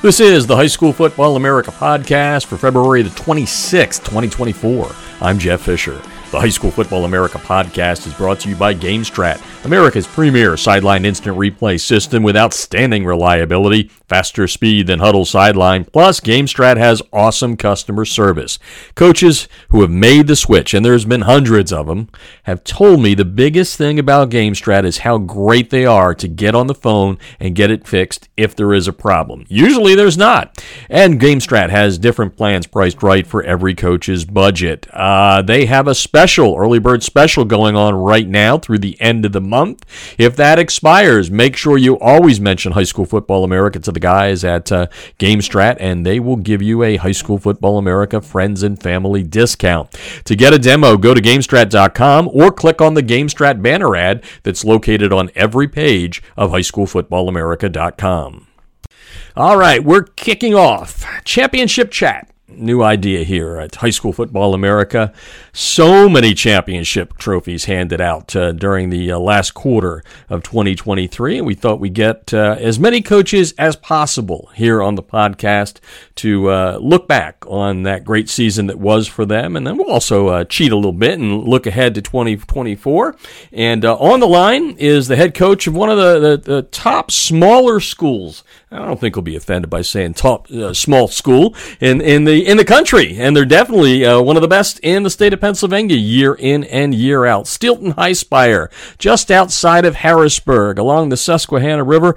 This is the High School Football America podcast for February the 26th, 2024. I'm Jeff Fisher. The High School Football America podcast is brought to you by GameStrat, America's premier sideline instant replay system with outstanding reliability, faster speed than Hudl Sideline. Plus, GameStrat has awesome customer service. Coaches who have made the switch, and there's been hundreds of them, have told me the biggest thing about GameStrat is how great they are to get on the phone and get it fixed if there is a problem. Usually there's not. And GameStrat has different plans priced right for every coach's budget. Uh, they have a special early bird special going on right now through the end of the month. If that expires, make sure you always mention High School Football America to the guys at uh, GameStrat, and they will give you a High School Football America friends and family discount. To get a demo, go to GameStrat.com or click on the GameStrat banner ad that's located on every page of HighSchoolFootballAmerica.com. All right, we're kicking off Championship Chat new idea here at High School Football America. So many championship trophies handed out uh, during the uh, last quarter of 2023, and we thought we'd get uh, as many coaches as possible here on the podcast to uh, look back on that great season that was for them, and then we'll also uh, cheat a little bit and look ahead to 2024. And uh, on the line is the head coach of one of the, the, the top smaller schools. I don't think he'll be offended by saying top small school in in the in the country, and they're definitely uh, one of the best in the state of Pennsylvania year in and year out. Steelton-Highspire, just outside of Harrisburg, along the Susquehanna River.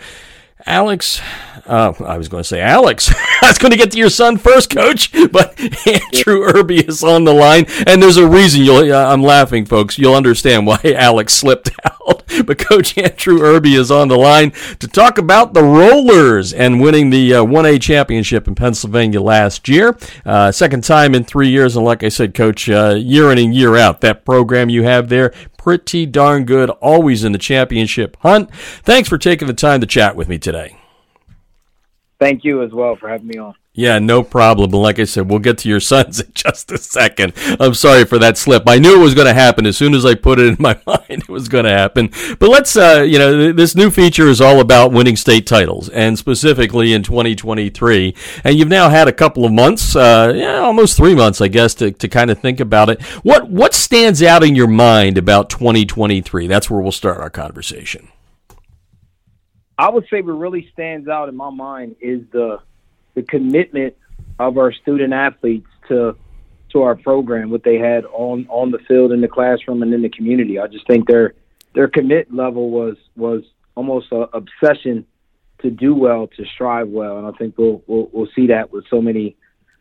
Alex, uh, I was going to say Alex. I was going to get to your son first, Coach, but Andrew Erby is on the line, and there's a reason. You'll, uh, I'm laughing, folks. You'll understand why Alex slipped out. But Coach Andrew Erby is on the line to talk about the Rollers and winning the uh, 1A championship in Pennsylvania last year, uh, second time in three years. And like I said, Coach, uh, year in and year out, that program you have there, pretty darn good. Always in the championship hunt. Thanks for taking the time to chat with me today. Thank you as well for having me on. Yeah, no problem. Like I said, we'll get to your sons in just a second. I'm sorry for that slip. I knew it was going to happen as soon as I put it in my mind. It was going to happen. But let's, uh, you know, this new feature is all about winning state titles, and specifically in 2023. And you've now had a couple of months, uh, yeah, almost three months, I guess, to, to kind of think about it. What what stands out in your mind about 2023? That's where we'll start our conversation. I would say what really stands out in my mind is the the commitment of our student athletes to to our program, what they had on on the field, in the classroom, and in the community. I just think their their commit level was was almost an obsession to do well, to strive well, and I think we'll we'll, we'll see that with so many,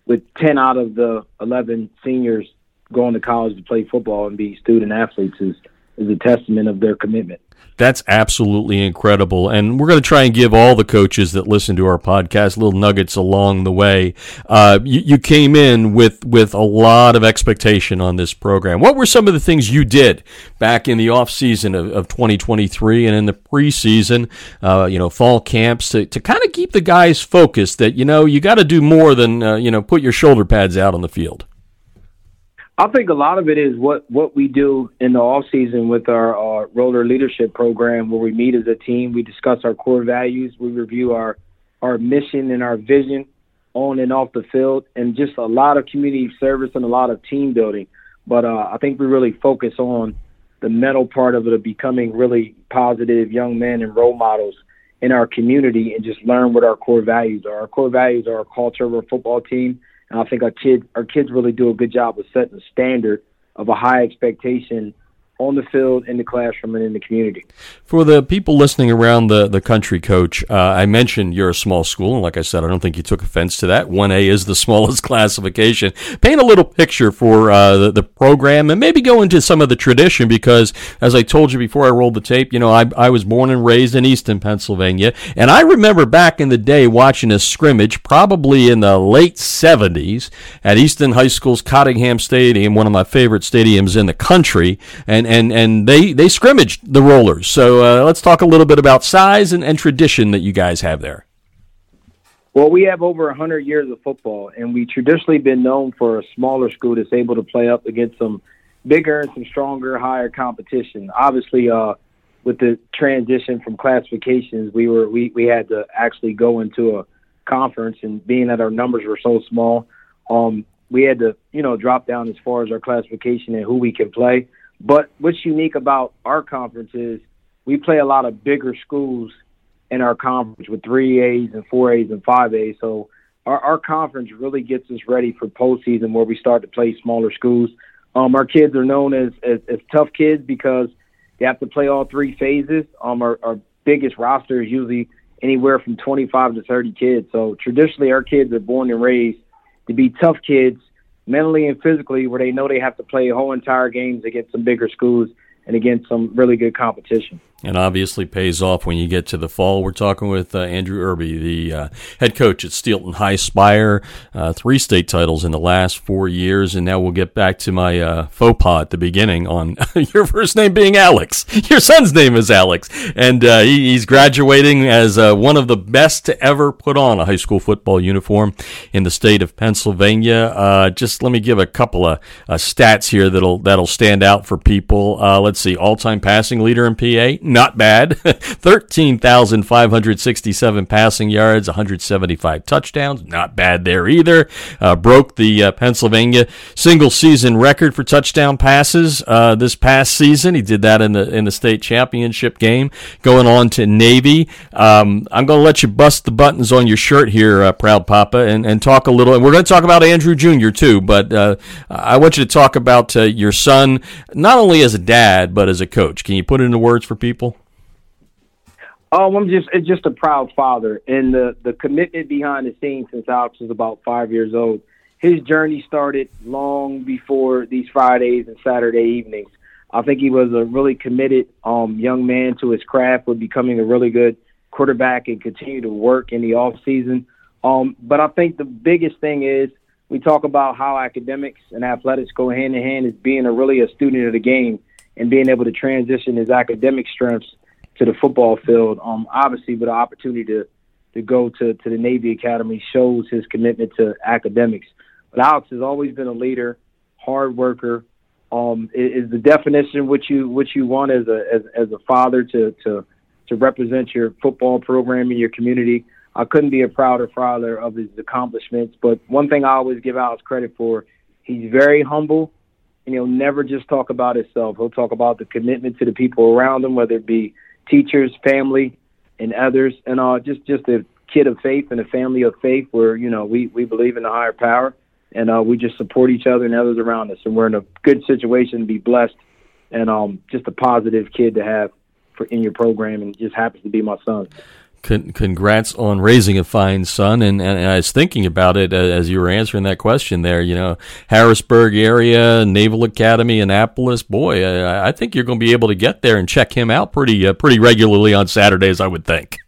with ten out of the eleven seniors going to college to play football and be student athletes is is a testament of their commitment. That's absolutely incredible. And we're going to try and give all the coaches that listen to our podcast little nuggets along the way. Uh, you, you, came in with, with a lot of expectation on this program. What were some of the things you did back in the off season of, of 2023 and in the preseason, uh, you know, fall camps to, to kind of keep the guys focused that, you know, you got to do more than, uh, you know, put your shoulder pads out on the field? I think a lot of it is what what we do in the off season with our uh, roller leadership program, where we meet as a team, we discuss our core values, we review our our mission and our vision on and off the field, and just a lot of community service and a lot of team building. But uh, I think we really focus on the mental part of it of becoming really positive young men and role models in our community, and just learn what our core values are. Our core values are our culture our football team and I think our kids our kids really do a good job of setting the standard of a high expectation on the field, in the classroom, and in the community. For the people listening around the, the country, Coach, uh, I mentioned you're a small school, and like I said, I don't think you took offense to that. 1A is the smallest classification. Paint a little picture for uh, the, the program and maybe go into some of the tradition because, as I told you before I rolled the tape, you know, I, I was born and raised in Easton, Pennsylvania, and I remember back in the day watching a scrimmage, probably in the late 70s, at Easton High School's Cottingham Stadium, one of my favorite stadiums in the country, and and and they they scrimmaged the rollers. So uh, let's talk a little bit about size and, and tradition that you guys have there. Well, we have over 100 years of football, and we traditionally been known for a smaller school that's able to play up against some bigger and some stronger, higher competition. Obviously, uh, with the transition from classifications, we were we, we had to actually go into a conference, and being that our numbers were so small, um, we had to you know drop down as far as our classification and who we can play. But what's unique about our conference is we play a lot of bigger schools in our conference with three A's and four A's and five A's. So our, our conference really gets us ready for postseason where we start to play smaller schools. Um, our kids are known as, as, as tough kids because they have to play all three phases. Um, our, our biggest roster is usually anywhere from 25 to 30 kids. So traditionally, our kids are born and raised to be tough kids, mentally and physically, where they know they have to play whole entire games against some bigger schools and against some really good competition and obviously pays off when you get to the fall. We're talking with uh, Andrew Erby, the uh, head coach at Steelton-Highspire, uh, three state titles in the last four years, and now we'll get back to my uh, faux pas at the beginning on your first name being Alex. Your son's name is Alex, and uh, he, he's graduating as uh, one of the best to ever put on a high school football uniform in the state of Pennsylvania. just let me give a couple of stats here that'll that'll stand out for people. let's see, all-time passing leader in PA not bad. 13,567 passing yards, 175 touchdowns, not bad there either. Uh, broke the uh, Pennsylvania single season record for touchdown passes uh, this past season. He did that in the in the state championship game. Going on to Navy. Um, I'm going to let you bust the buttons on your shirt here, uh, Proud Papa, and, and talk a little. And we're going to talk about Andrew Jr. too, but uh, I want you to talk about uh, your son, not only as a dad, but as a coach. Can you put it into words for people? Oh, I'm just it's just a proud father, and the the commitment behind the scenes since Alex was about five years old. His journey started long before these Fridays and Saturday evenings. I think he was a really committed um, young man to his craft, with becoming a really good quarterback and continue to work in the off season. Um, but I think the biggest thing is we talk about how academics and athletics go hand in hand is being a really a student of the game and being able to transition his academic strengths to the football field. Um, obviously, with the opportunity to to go to to the Navy Academy shows his commitment to academics. But Alex has always been a leader, hard worker. Um, is the definition what you what you want as a as, as a father to to to represent your football program in your community. I couldn't be a prouder father of his accomplishments. But one thing I always give Alex credit for, he's very humble and he'll never just talk about himself. He'll talk about the commitment to the people around him, whether it be teachers, family, and others, and uh, just just a kid of faith and a family of faith where you know we we believe in the higher power, and uh, we just support each other and others around us, and we're in a good situation to be blessed, and um, just a positive kid to have for in your program, and just happens to be my son con- congrats on raising a fine son. And, and, I was thinking about it as you were answering that question there. You know, Harrisburg area, Naval Academy, Annapolis. Boy, I, I think you're going to be able to get there and check him out pretty uh, pretty regularly on Saturdays. I would think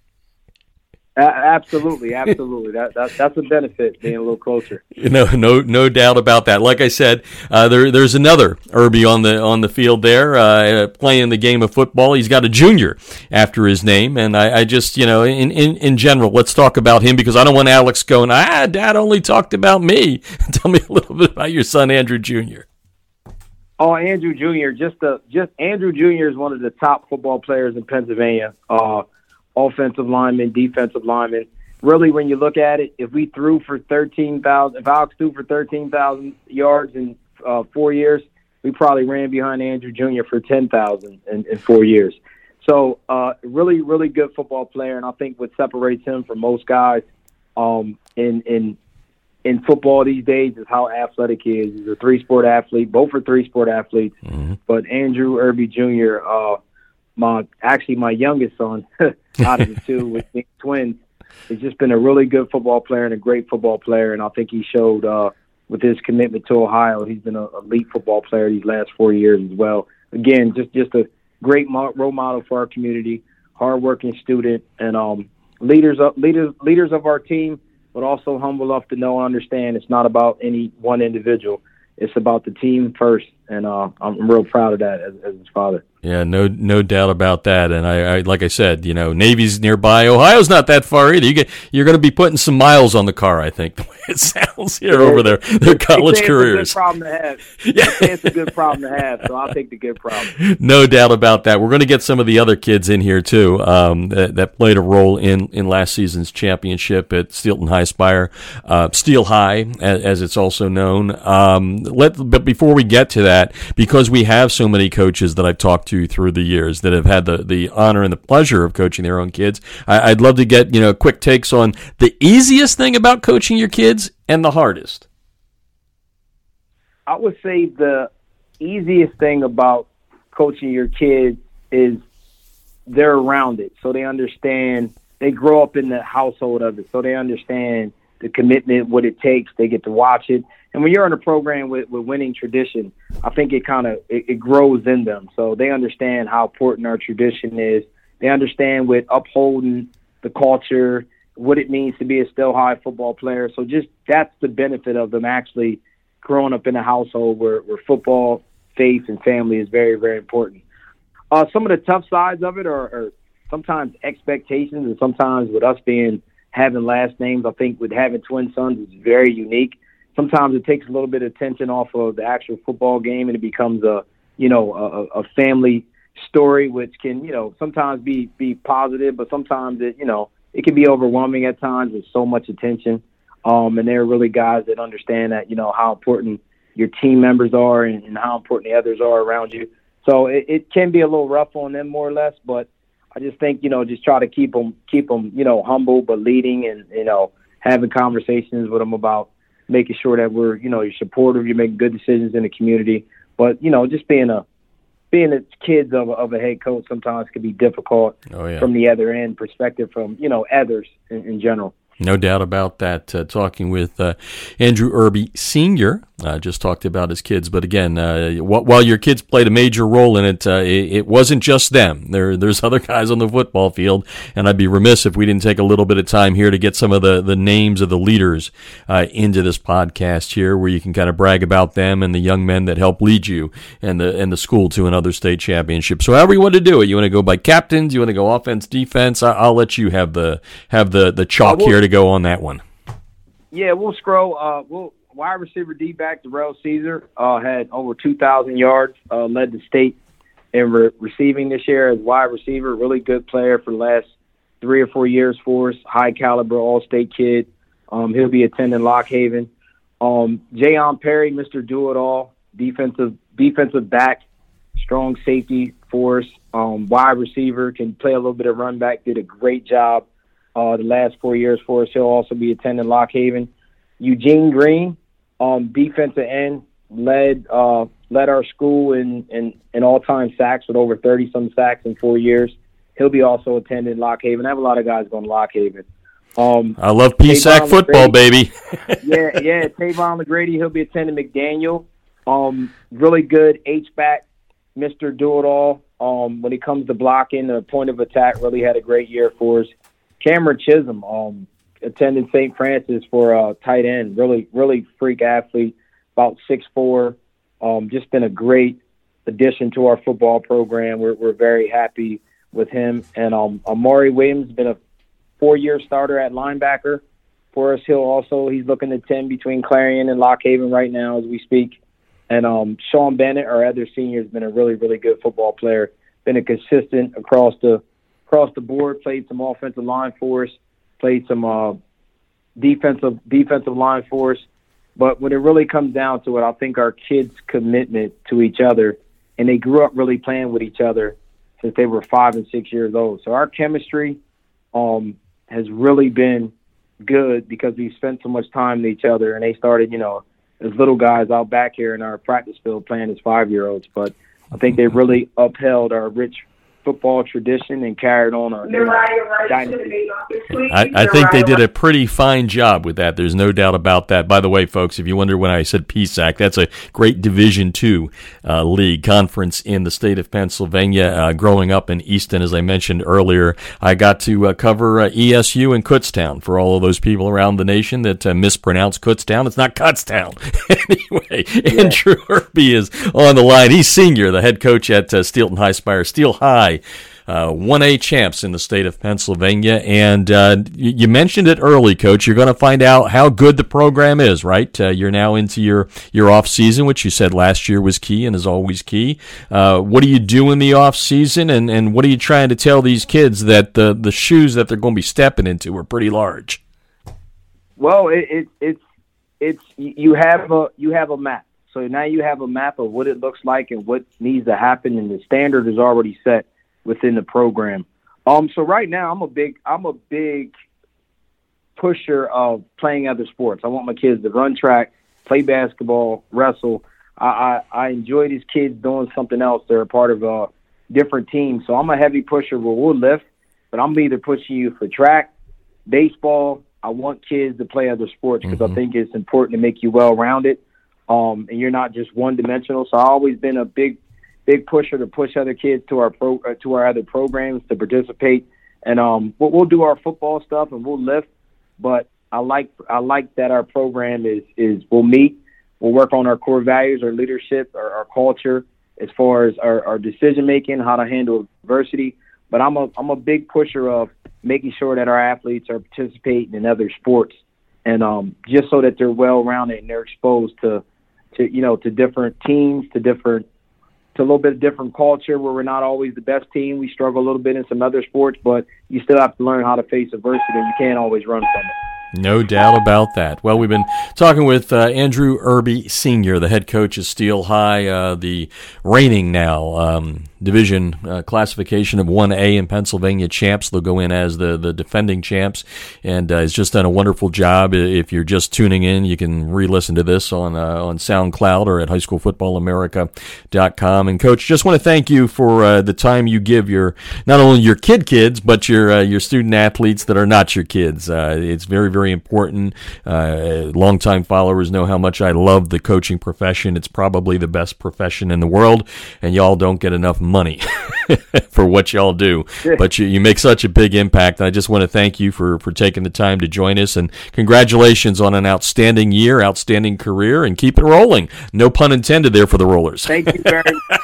absolutely, absolutely. that, that that's a benefit being a little closer. No, no, no doubt about that. Like I said, uh, there there's another Erby on the on the field there uh, playing the game of football. He's got a junior after his name, and I, I just you know in, in in general, let's talk about him because I don't want Alex going. Ah, Dad only talked about me. Tell me a little bit about your son, Andrew Jr. Oh, Andrew Jr. Just a, just Andrew Jr. is one of the top football players in Pennsylvania. Uh, offensive linemen, defensive linemen. Really, when you look at it, if we threw for 13,000, if Alex threw for 13,000 yards in uh, four years, we probably ran behind Andrew Jr. for 10,000 in, in four years. So, uh, really, really good football player, and I think what separates him from most guys um, in in in football these days is how athletic he is. He's a three sport athlete. Both are three sport athletes, mm-hmm. but Andrew Erby Jr. Uh, my actually my youngest son out of the two with being twins has just been a really good football player and a great football player, and I think he showed uh, with his commitment to Ohio. He's been an elite football player these last four years as well. Again, just just a great mo- role model for our community, hardworking student, and um, leaders of leaders leaders of our team, but also humble enough to know and understand it's not about any one individual. It's about the team first and uh, I'm real proud of that as, as his father. Yeah, no, no doubt about that. And I, I, like I said, you know, Navy's nearby. Ohio's not that far either. You get, you're going to be putting some miles on the car. I think the way it sounds here yeah. over their their college it's careers. It's a good problem to have. Yeah, it's a good problem to have. So I'll take the good problem. No doubt about that. We're going to get some of the other kids in here too um, that, that, played a role in in last season's championship at Steelton-Highspire, uh, Steel-High, as, as, it's also known. Um, let, but before we get to that, because we have so many coaches that I've talked to to through the years that have had the, the honor and the pleasure of coaching their own kids. I, would love to get you know quick takes on the easiest thing about coaching your kids and the hardest. I would say the easiest thing about coaching your kids is they're around it, so they understand. They grow up in the household of it, so they understand the commitment, what it takes. They get to watch it, and when you're in a program with, with winning tradition, I think it kind of it, it grows in them. So they understand how important our tradition is. They understand with upholding the culture, what it means to be a Steel-High football player. So just that's the benefit of them actually growing up in a household where, where football, faith, and family is very, very important. Uh, some of the tough sides of it are, are sometimes expectations, and sometimes with us being having last names, I think with having twin sons is very unique. Sometimes it takes a little bit of attention off of the actual football game and it becomes a you know a, a family story which can you know sometimes be be positive but sometimes it you know it can be overwhelming at times with so much attention. Um and they're really guys that understand that you know how important your team members are and, and how important the others are around you. So it, it can be a little rough on them more or less but i just think you know just try to keep them keep them you know humble but leading and you know having conversations with them about making sure that we're, you know, you're supportive, you're making good decisions in the community. But, you know, just being a being the kids of a, of a head coach sometimes can be difficult oh, yeah. from the other end perspective from, you know, others in, in general. No doubt about that. Uh, talking with uh, Andrew Erby Sr., uh, just talked about his kids, but again, uh, while your kids played a major role in it, uh, it, it, wasn't just them. There, there's other guys on the football field, and I'd be remiss if we didn't take a little bit of time here to get some of the, the names of the leaders uh, into this podcast here, where you can kind of brag about them and the young men that help lead you and the and the school to another state championship. So, however you want to do it, you want to go by captains, you want to go offense, defense. I, will let you have the have the the chalk here to go on that one. Yeah, we'll scroll. Uh, we'll wide receiver D back Darrell Caesar uh, had over 2,000 yards, uh, led the state in re- receiving this year as wide receiver. Really good player for the last three or four years for us. High caliber All State kid. Um, he'll be attending Lock Haven. Um, Jayon Perry, Mr. Do It All, defensive defensive back, strong safety for us. Um, wide receiver can play a little bit of run back. Did a great job uh, the last four years for us. He'll also be attending Lock Haven. Eugene Green, um, defensive end, led uh, led our school in, in, in all time sacks with over 30 some sacks in four years. He'll be also attending Lock Haven. I have a lot of guys going to Lock Haven. Um, I love PSAC football, baby. yeah, yeah. Tavon LaGrady, he'll be attending McDaniel. Um, really good H back, Mister Do It All. Um, when it comes to blocking, the point of attack, really had a great year for us. Cameron Chisholm, um, attended St. Francis for a tight end. Really, really freak athlete, about six four. Um, just been a great addition to our football program. We're, we're very happy with him. And um, Amari Williams been a four year starter at linebacker for us. He'll also he's looking to ten between Clarion and Lock Haven right now as we speak. And um, Sean Bennett, our other senior, has been a really, really good football player. Been a consistent across the across the board. Played some offensive line for us played some uh, defensive defensive line for us. But when it really comes down to it, I think our kids' commitment to each other, and they grew up really playing with each other since they were five and six years old. So our chemistry um, has really been good because we spent so much time with each other, and they started, you know, as little guys out back here in our practice field playing as five year olds. But I think they really upheld our rich football tradition and carried on our dynasty. I, I think they did a pretty fine job with that. There's no doubt about that. By the way, folks, if you wonder when I said PSAC, that's a great Division two uh, league conference in the state of Pennsylvania. Uh, growing up in Easton, as I mentioned earlier, I got to uh, cover uh, ESU and Kutztown for all of those people around the nation that uh, mispronounce Kutztown. It's not Kutztown. anyway, yeah. Andrew Erby is on the line. He's senior, the head coach at uh, Steelton-Highspire. Steel High uh, 1A champs in the state of Pennsylvania. And uh, you mentioned it early, Coach. You're going to find out how good the program is, right? Uh, you're now into your, your off season, which you said last year was key and is always key. Uh, what do you do in the off season, and, and what are you trying to tell these kids that the, the shoes that they're going to be stepping into are pretty large? Well, it, it, it's it's you have a you have a map. So now you have a map of what it looks like and what needs to happen, and the standard is already set within the program. Um, so right now I'm a big I'm a big pusher of playing other sports. I want my kids to run track, play basketball, wrestle. I, I, I enjoy these kids doing something else. They're a part of a different team. So I'm a heavy pusher where we'll lift, but I'm either pushing you for track, baseball. I want kids to play other sports because mm-hmm. I think it's important to make you well rounded. Um, and you're not just one dimensional. So I've always been a big big pusher to push other kids to our pro uh, to our other programs to participate. And um, we'll, we'll do our football stuff and we'll lift. But I like I like that our program is is we'll meet, we'll work on our core values, our leadership, our, our culture, as far as our, our decision making, how to handle adversity. But I'm a I'm a big pusher of making sure that our athletes are participating in other sports, and um, just so that they're well rounded and they're exposed to to you know to different teams, to different to a little bit of different culture where we're not always the best team. We struggle a little bit in some other sports, but you still have to learn how to face adversity, you can't always run from it. No doubt about that. Well, we've been talking with uh, Andrew Erby Sr., the head coach of Steel-High, uh, the reigning now um, division uh, classification of 1A in Pennsylvania champs. They'll go in as the, the defending champs, and uh, he's just done a wonderful job. If you're just tuning in, you can re-listen to this on uh, on SoundCloud or at highschoolfootballamerica.com. And coach, just want to thank you for uh, the time you give your not only your kid kids but your your student athletes that are not your kids. it's very very important. Uh, longtime followers know how much I love the coaching profession. It's probably the best profession in the world, and y'all don't get enough for what y'all do. But you, you make such a big impact. I just want to thank you for, for taking the time to join us, and congratulations on an outstanding year, outstanding career, and keep it rolling. No pun intended there for the Rollers. Thank you very much.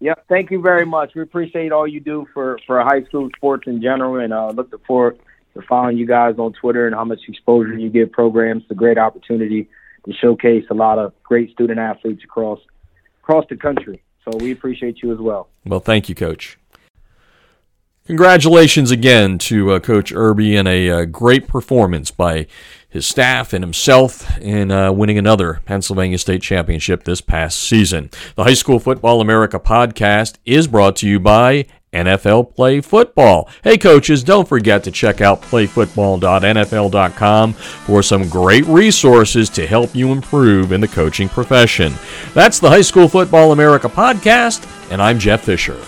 Yep, thank you very much. We appreciate all you do for, for high school sports in general, and uh, look forward to following you guys on Twitter and how much exposure you give programs. It's a great opportunity to showcase a lot of great student athletes across across the country. So we appreciate you as well. Well, thank you, Coach. Congratulations again to uh, Coach Erby and a uh, great performance by his staff and himself in uh, winning another Pennsylvania State Championship this past season. The High School Football America podcast is brought to you by NFL Play Football. Hey, coaches, don't forget to check out playfootball.nfl.com for some great resources to help you improve in the coaching profession. That's the High School Football America podcast, and I'm Jeff Fisher.